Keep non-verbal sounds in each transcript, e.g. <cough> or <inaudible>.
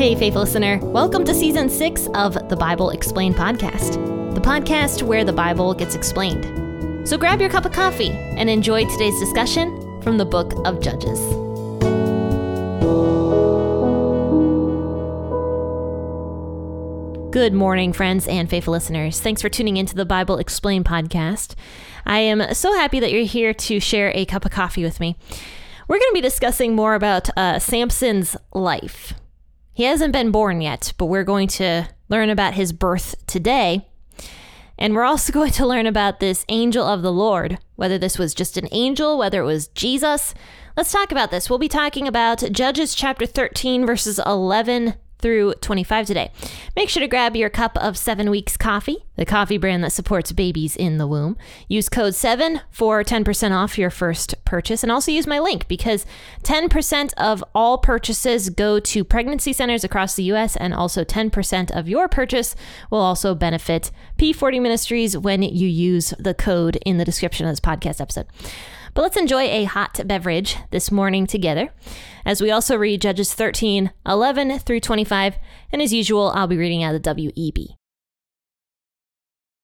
Hey, faithful listener. Welcome to season six of the Bible Explained podcast, the podcast where the Bible gets explained. So grab your cup of coffee and enjoy today's discussion from the book of Judges. Good morning, friends and faithful listeners. Thanks for tuning into the Bible Explained podcast. I am so happy that you're here to share a cup of coffee with me. We're going to be discussing more about uh, Samson's life. He hasn't been born yet, but we're going to learn about his birth today. And we're also <laughs> going to learn about this angel of the Lord, whether this was just an angel, whether it was Jesus. Let's talk about this. We'll be talking about Judges chapter 13, verses 11 through 25 today. Make sure to grab your cup of Seven Weeks coffee, the coffee brand that supports babies in the womb. Use code 7 for 10% off your first purchase. And also use my link because 10% of all purchases go to pregnancy centers across the U.S., and also 10% of your purchase will also benefit P40 Ministries when you use the code in the description of this podcast episode. But let's enjoy a hot beverage this morning together as we also read Judges 13, 11 through 25. And as usual, I'll be reading out of the WEB.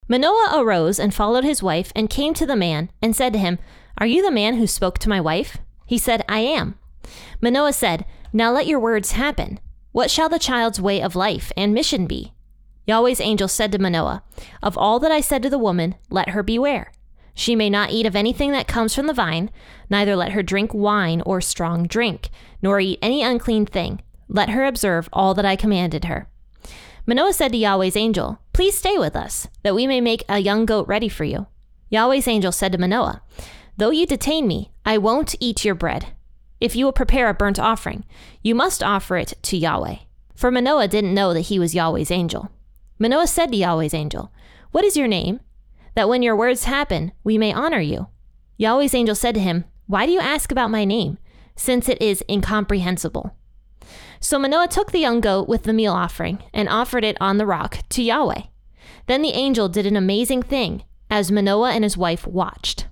Manoah arose and followed his wife and came to the man and said to him, Are you the man who spoke to my wife? He said, I am. Manoah said, Now let your words happen. What shall the child's way of life and mission be? Yahweh's angel said to Manoah, Of all that I said to the woman, let her beware. She may not eat of anything that comes from the vine, neither let her drink wine or strong drink, nor eat any unclean thing. Let her observe all that I commanded her. Manoah said to Yahweh's angel, Please stay with us, that we may make a young goat ready for you. Yahweh's angel said to Manoah, Though you detain me, I won't eat your bread. If you will prepare a burnt offering, you must offer it to Yahweh. For Manoah didn't know that he was Yahweh's angel. Manoah said to Yahweh's angel, What is your name? That when your words happen, we may honor you. Yahweh's angel said to him, Why do you ask about my name, since it is incomprehensible? So Manoah took the young goat with the meal offering and offered it on the rock to Yahweh. Then the angel did an amazing thing as Manoah and his wife watched.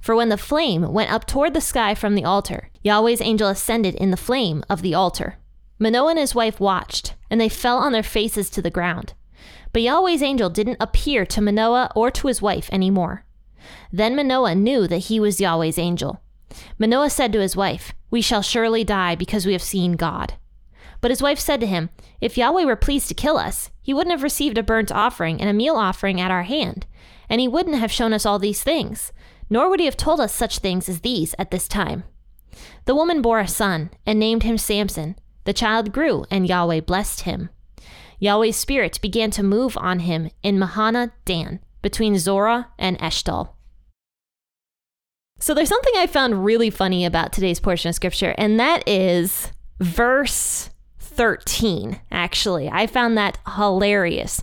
For when the flame went up toward the sky from the altar, Yahweh's angel ascended in the flame of the altar. Manoah and his wife watched, and they fell on their faces to the ground. But Yahweh's angel didn't appear to Manoah or to his wife anymore. Then Manoah knew that he was Yahweh's angel. Manoah said to his wife, We shall surely die because we have seen God. But his wife said to him, If Yahweh were pleased to kill us, he wouldn't have received a burnt offering and a meal offering at our hand, and he wouldn't have shown us all these things, nor would he have told us such things as these at this time. The woman bore a son and named him Samson. The child grew, and Yahweh blessed him. Yahweh's spirit began to move on him in Mahaneh Dan, between Zorah and Eshtaol. So there's something I found really funny about today's portion of scripture, and that is verse 13, actually. I found that hilarious.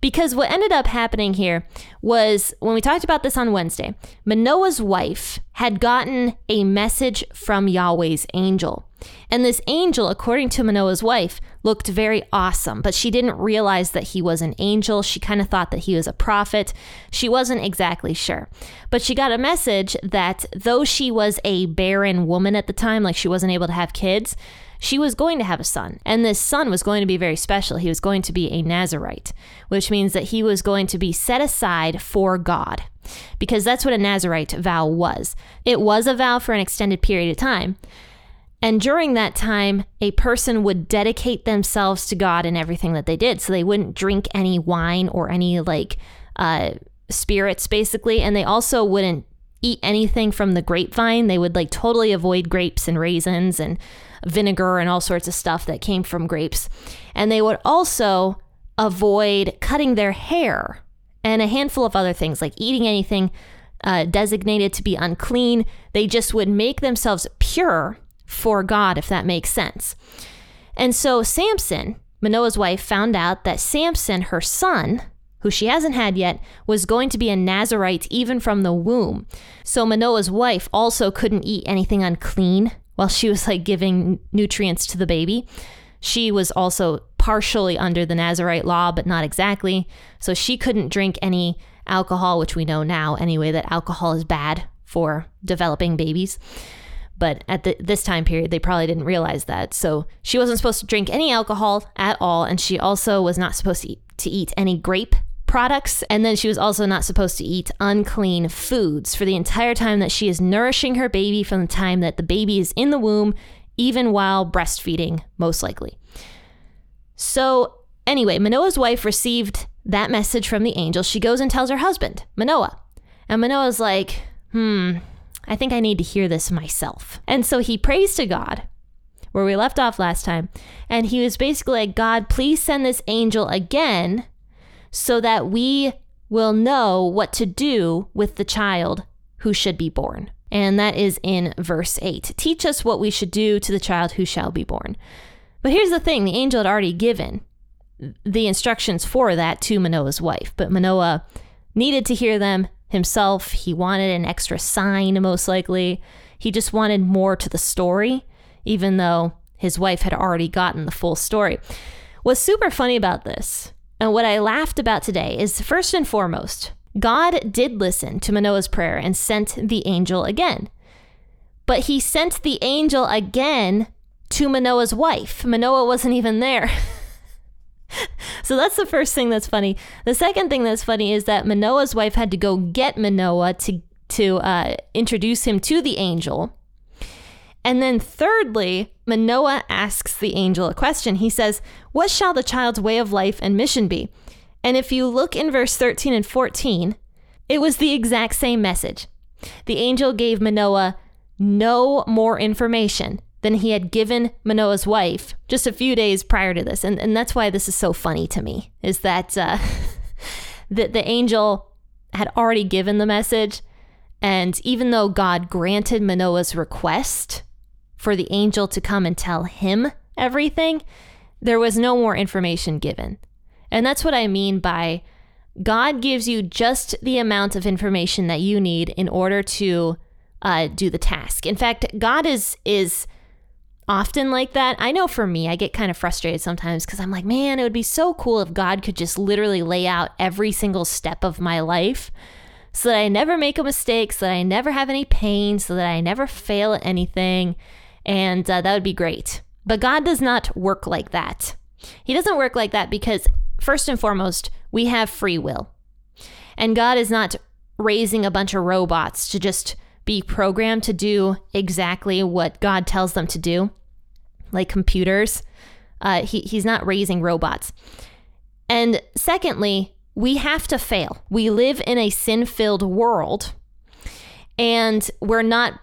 Because what ended up happening here was when we talked about this on Wednesday, Manoah's wife had gotten a message from Yahweh's angel. And this angel, according to Manoah's wife, looked very awesome, but she didn't realize that he was an angel. She kind of thought that he was a prophet. She wasn't exactly sure. But she got a message that though she was a barren woman at the time, like she wasn't able to have kids, she was going to have a son. And this son was going to be very special. He was going to be a Nazarite, which means that he was going to be set aside for God. Because that's what a Nazarite vow was. It was a vow for an extended period of time. And during that time, a person would dedicate themselves to God in everything that they did. So they wouldn't drink any wine or any like uh, spirits, basically. And they also wouldn't eat anything from the grapevine. They would like totally avoid grapes and raisins and vinegar and all sorts of stuff that came from grapes. And they would also avoid cutting their hair and a handful of other things like eating anything uh, designated to be unclean. They just would make themselves pure for God, if that makes sense. And so Samson, Manoah's wife, found out that Samson, her son, who she hasn't had yet, was going to be a Nazarite even from the womb. So Manoah's wife also couldn't eat anything unclean while she was like giving nutrients to the baby. She was also partially under the Nazarite law, but not exactly. So she couldn't drink any alcohol, which we know now anyway that alcohol is bad for developing babies. But at the, this time period, they probably didn't realize that. So she wasn't supposed to drink any alcohol at all. And she also was not supposed to eat, to eat any grape products. And then she was also not supposed to eat unclean foods for the entire time that she is nourishing her baby from the time that the baby is in the womb, even while breastfeeding, most likely. So, anyway, Manoah's wife received that message from the angel. She goes and tells her husband, Manoah. And Manoah's like, hmm, I think I need to hear this myself. And so he prays to God, where we left off last time. And he was basically like, God, please send this angel again so that we will know what to do with the child who should be born. And that is in verse 8. Teach us what we should do to the child who shall be born. But here's the thing the angel had already given the instructions for that to Manoah's wife, but Manoah needed to hear them himself. He wanted an extra sign, most likely. He just wanted more to the story, even though his wife had already gotten the full story. What's super funny about this, and what I laughed about today, is first and foremost, God did listen to Manoah's prayer and sent the angel again. But he sent the angel again to Manoah's wife. Manoah wasn't even there. <laughs> so that's the first thing that's funny. The second thing that's funny is that Manoah's wife had to go get Manoah to to uh, introduce him to the angel. And then thirdly, Manoah asks the angel a question. He says, "What shall the child's way of life and mission be?" And if you look in verse 13 and 14, it was the exact same message. The angel gave Manoah no more information than he had given Manoah's wife just a few days prior to this. And, and that's why this is so funny to me, is that uh, <laughs> the, the angel had already given the message. And even though God granted Manoah's request for the angel to come and tell him everything, there was no more information given. And that's what I mean by God gives you just the amount of information that you need in order to uh, do the task. In fact, God is is often like that. I know for me, I get kind of frustrated sometimes because I'm like, man, it would be so cool if God could just literally lay out every single step of my life so that I never make a mistake, so that I never have any pain, so that I never fail at anything. And uh, that would be great. But God does not work like that. He doesn't work like that because, first and foremost, we have free will. And God is not raising a bunch of robots to just be programmed to do exactly what God tells them to do like computers. Uh, he, he's not raising robots. And secondly, we have to fail. We live in a sin filled world, and we're not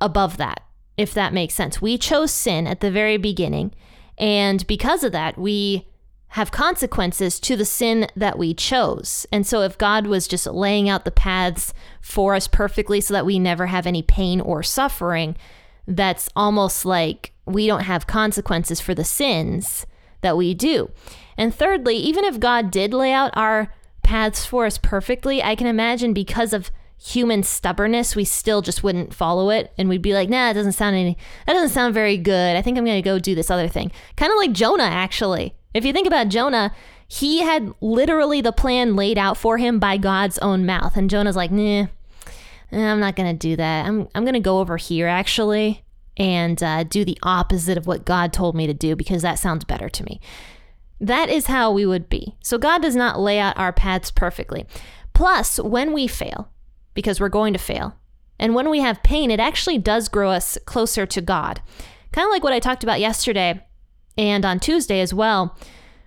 above that, if that makes sense. We chose sin at the very beginning, and because of that, we have consequences to the sin that we chose. And so, if God was just laying out the paths for us perfectly so that we never have any pain or suffering, that's almost like we don't have consequences for the sins that we do. And thirdly, even if God did lay out our paths for us perfectly, I can imagine because of human stubbornness, we still just wouldn't follow it and we'd be like, nah, it doesn't sound any that doesn't sound very good. I think I'm gonna go do this other thing. Kind of like Jonah, actually. If you think about Jonah, he had literally the plan laid out for him by God's own mouth. And Jonah's like, nah, I'm not gonna do that. I'm I'm gonna go over here actually and uh, do the opposite of what God told me to do because that sounds better to me. That is how we would be. So God does not lay out our paths perfectly. Plus, when we fail, because we're going to fail, and when we have pain, it actually does grow us closer to God. Kind of like what I talked about yesterday and on Tuesday as well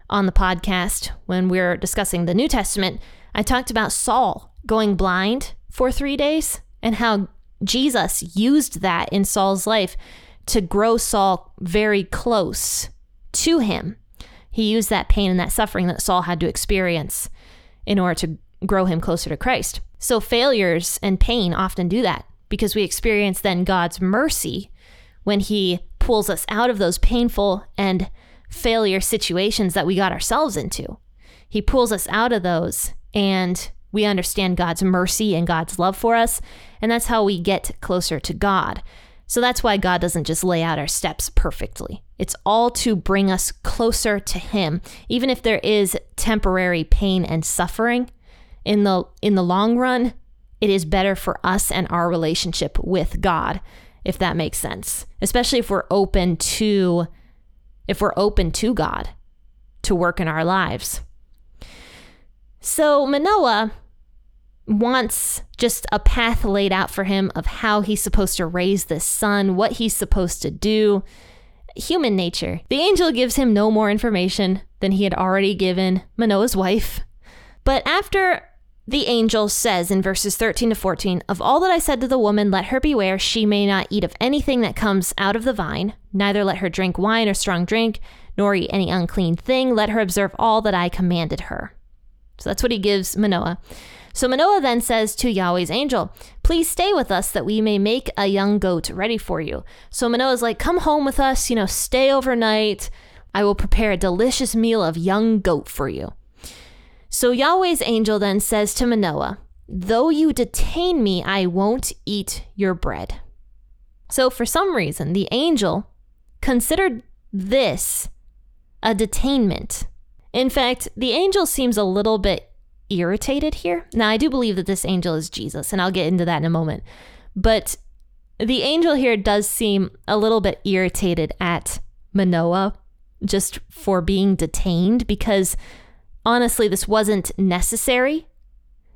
on the podcast when we are discussing the New Testament. I talked about Saul going blind for three days and how Jesus used that in Saul's life to grow Saul very close to him. He used that pain and that suffering that Saul had to experience in order to grow him closer to Christ. So, failures and pain often do that because we experience then God's mercy when He pulls us out of those painful and failure situations that we got ourselves into. He pulls us out of those and we understand God's mercy and God's love for us, and that's how we get closer to God. So that's why God doesn't just lay out our steps perfectly. It's all to bring us closer to him. Even if there is temporary pain and suffering, in the in the long run, it is better for us and our relationship with God. if that makes sense. Especially if we're open to if we're open to God to work in our lives. So Manoah wants just a path laid out for him of how he's supposed to raise this son, what he's supposed to do. Human nature. The angel gives him no more information than he had already given Manoah's wife. But after the angel says in verses 13 to 14, Of all that I said to the woman, let her beware, she may not eat of anything that comes out of the vine, neither let her drink wine or strong drink, nor eat any unclean thing. Let her observe all that I commanded her. So that's what he gives Manoah. So Manoah then says to Yahweh's angel, Please stay with us that we may make a young goat ready for you. So Manoah's like, Come home with us, you know, stay overnight. I will prepare a delicious meal of young goat for you. So Yahweh's angel then says to Manoah, Though you detain me, I won't eat your bread. So for some reason, the angel considered this a detainment. In fact, the angel seems a little bit irritated here. Now, I do believe that this angel is Jesus, and I'll get into that in a moment. But the angel here does seem a little bit irritated at Manoah just for being detained because honestly, this wasn't necessary.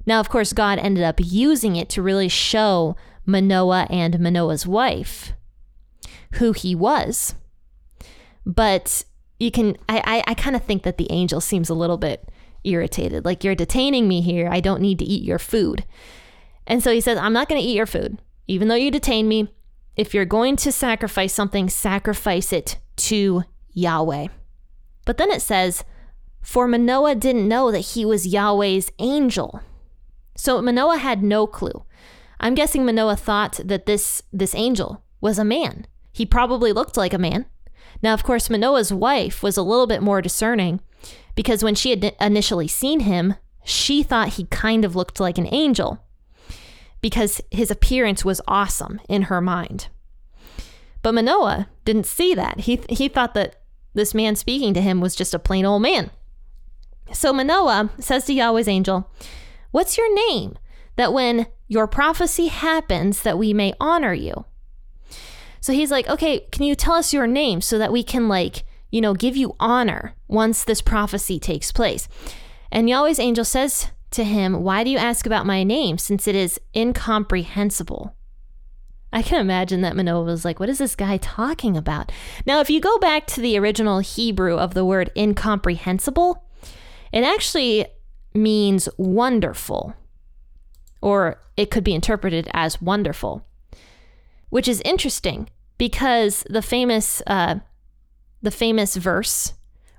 Now, of course, God ended up using it to really show Manoah and Manoah's wife who he was. But you can, I, I, I kind of think that the angel seems a little bit irritated. Like, you're detaining me here. I don't need to eat your food. And so he says, I'm not going to eat your food. Even though you detain me, if you're going to sacrifice something, sacrifice it to Yahweh. But then it says, For Manoah didn't know that he was Yahweh's angel. So Manoah had no clue. I'm guessing Manoah thought that this, this angel was a man. He probably looked like a man. Now, of course, Manoah's wife was a little bit more discerning because when she had initially seen him, she thought he kind of looked like an angel because his appearance was awesome in her mind. But Manoah didn't see that. He, he thought that this man speaking to him was just a plain old man. So Manoah says to Yahweh's angel, What's your name? That when your prophecy happens, that we may honor you. So he's like, Okay, can you tell us your name so that we can, like, you know, give you honor once this prophecy takes place. And Yahweh's angel says to him, Why do you ask about my name, since it is incomprehensible? I can imagine that Manoah was like, What is this guy talking about? Now, if you go back to the original Hebrew of the word incomprehensible, it actually means wonderful, or it could be interpreted as wonderful, which is interesting because the famous uh, the famous verse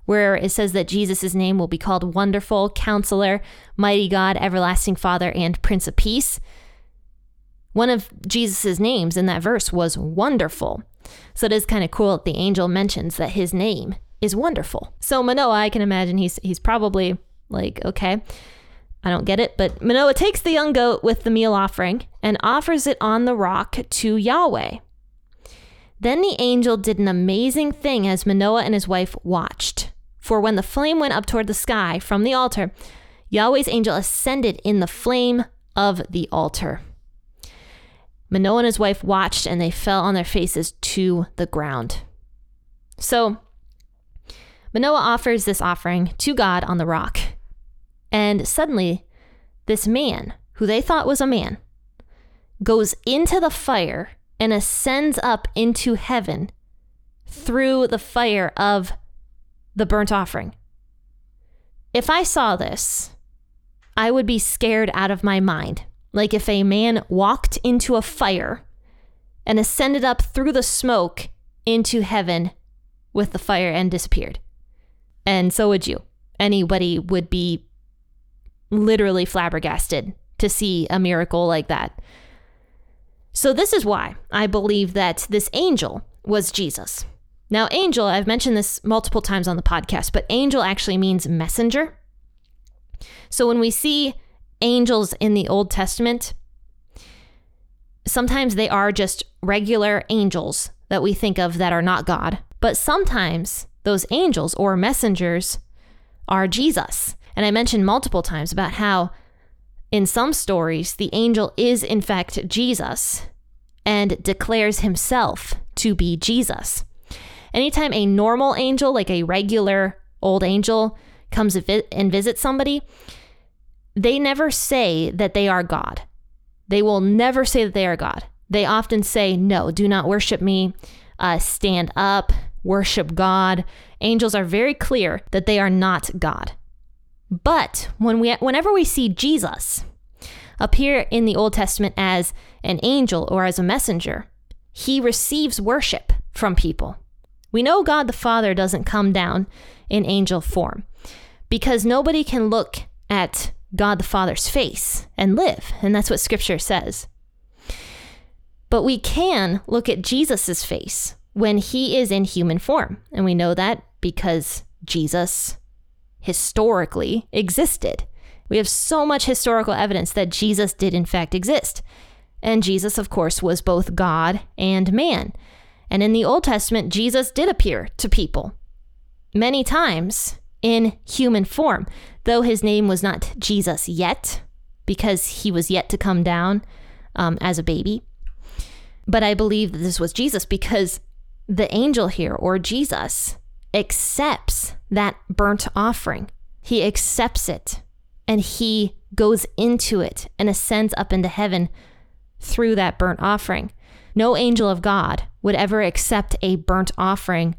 where it says that Jesus' name will be called Wonderful, Counselor, Mighty God, Everlasting Father, and Prince of Peace. One of Jesus' names in that verse was Wonderful. So it is kind of cool that the angel mentions that his name is Wonderful. So Manoah, I can imagine he's he's probably like, okay, I don't get it, but Manoah takes the young goat with the meal offering and offers it on the rock to Yahweh. Then the angel did an amazing thing as Manoah and his wife watched. For when the flame went up toward the sky from the altar, Yahweh's angel ascended in the flame of the altar. Manoah and his wife watched and they fell on their faces to the ground. So, Manoah offers this offering to God on the rock. And suddenly, this man, who they thought was a man, goes into the fire and ascends up into heaven through the fire of the burnt offering. If I saw this, I would be scared out of my mind. Like if a man walked into a fire and ascended up through the smoke into heaven with the fire and disappeared. And so would you. Anybody would be literally flabbergasted to see a miracle like that. So, this is why I believe that this angel was Jesus. Now, angel, I've mentioned this multiple times on the podcast, but angel actually means messenger. So, when we see angels in the Old Testament, sometimes they are just regular angels that we think of that are not God, but sometimes those angels or messengers are Jesus. And I mentioned multiple times about how in some stories, the angel is in fact Jesus, and declares himself to be Jesus. Anytime a normal angel, like a regular old angel, comes and visits somebody, they never say that they are God. They will never say that they are God. They often say, No, do not worship me. Uh, stand up, worship God. Angels are very clear that they are not God. But when we, whenever we see Jesus appear in the Old Testament as an angel or as a messenger, he receives worship from people. We know God the Father doesn't come down in angel form because nobody can look at God the Father's face and live. And that's what scripture says. But we can look at Jesus' face when he is in human form. And we know that because Jesus historically existed. We have so much historical evidence that Jesus did, in fact, exist. And Jesus, of course, was both God and man. And in the Old Testament, Jesus did appear to people many times in human form, though his name was not Jesus yet, because he was yet to come down um, as a baby. But I believe that this was Jesus because the angel here, or Jesus, accepts that burnt offering. He accepts it and he goes into it and ascends up into heaven through that burnt offering. No angel of God would ever accept a burnt offering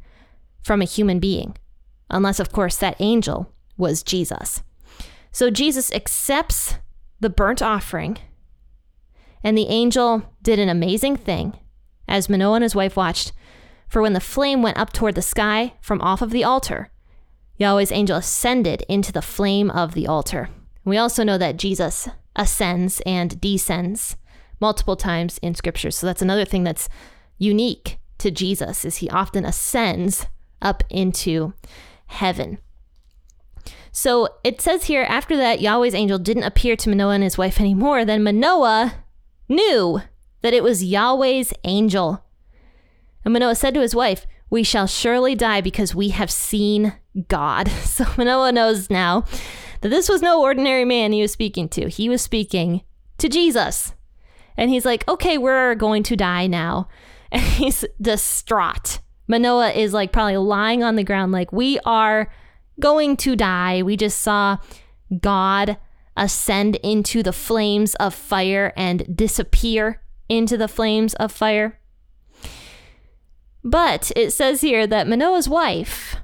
from a human being, unless, of course, that angel was Jesus. So Jesus accepts the burnt offering, and the angel did an amazing thing as Manoah and his wife watched. For when the flame went up toward the sky from off of the altar, Yahweh's angel ascended into the flame of the altar. We also know that Jesus ascends and descends multiple times in scripture. So that's another thing that's unique to Jesus is he often ascends up into heaven. So it says here after that Yahweh's angel didn't appear to Manoah and his wife anymore, then Manoah knew that it was Yahweh's angel. And Manoah said to his wife, We shall surely die because we have seen God. <laughs> So Manoah knows now that this was no ordinary man he was speaking to. He was speaking to Jesus. And he's like, Okay, we're going to die now. <laughs> and he's distraught. Manoah is like probably lying on the ground, like, we are going to die. We just saw God ascend into the flames of fire and disappear into the flames of fire. But it says here that Manoah's wife,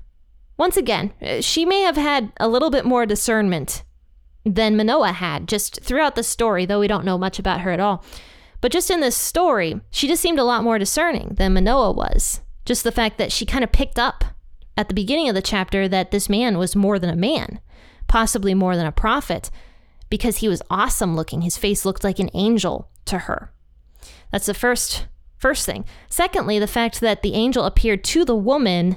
once again, uh, she may have had a little bit more discernment than Manoah had just throughout the story, though we don't know much about her at all. But just in this story, she just seemed a lot more discerning than Manoah was. Just the fact that she kind of picked up at the beginning of the chapter that this man was more than a man, possibly more than a prophet, because he was awesome looking. His face looked like an angel to her. That's the first first thing. Secondly, the fact that the angel appeared to the woman,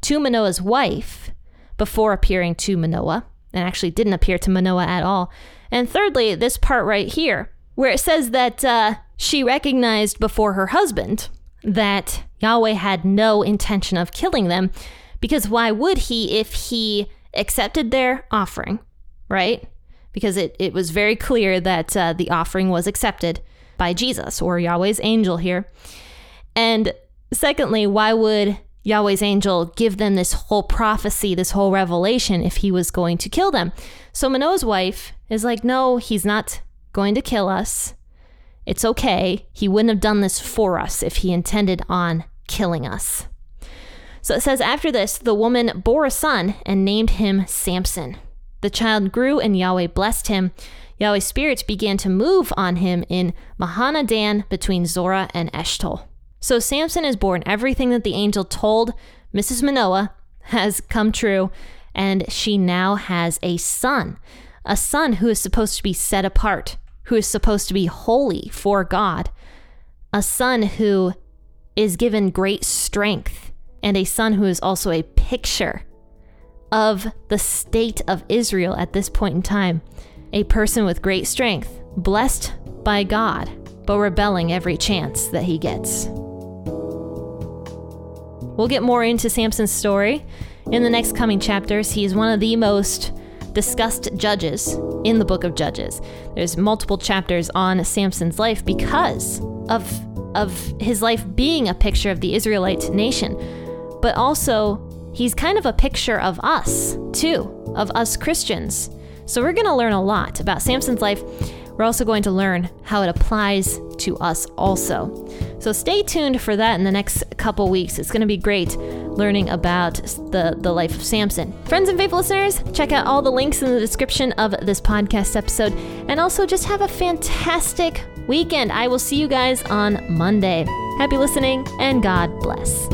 to Manoah's wife, before appearing to Manoah, and actually didn't appear to Manoah at all. And thirdly, this part right here, where it says that uh, she recognized before her husband that Yahweh had no intention of killing them, because why would he if he accepted their offering, right? Because it, it was very clear that uh, the offering was accepted by Jesus or Yahweh's angel here. And secondly, why would Yahweh's angel give them this whole prophecy, this whole revelation, if he was going to kill them? So Manoah's wife is like, no, he's not going to kill us. It's okay. He wouldn't have done this for us if he intended on killing us. So it says, after this, the woman bore a son and named him Samson. The child grew and Yahweh blessed him. Yahweh's spirit began to move on him in Mahaneh-dan between Zorah and Eshtol. So Samson is born. Everything that the angel told Mrs. Manoah has come true, and she now has a son, a son who is supposed to be set apart who is supposed to be holy for God, a son who is given great strength, and a son who is also a picture of the state of Israel at this point in time. A person with great strength, blessed by God, but rebelling every chance that he gets. We'll get more into Samson's story in the next coming chapters. He is one of the most discussed judges in the book of Judges. There's multiple chapters on Samson's life because of of his life being a picture of the Israelite nation, but also he's kind of a picture of us, too, of us Christians. So we're going to learn a lot about Samson's life. We're also going to learn how it applies to us also. So stay tuned for that in the next couple weeks. It's going to be great learning about the, the life of Samson. Friends and faithful listeners, check out all the links in the description of this podcast episode. And also just have a fantastic weekend. I will see you guys on Monday. Happy listening and God bless.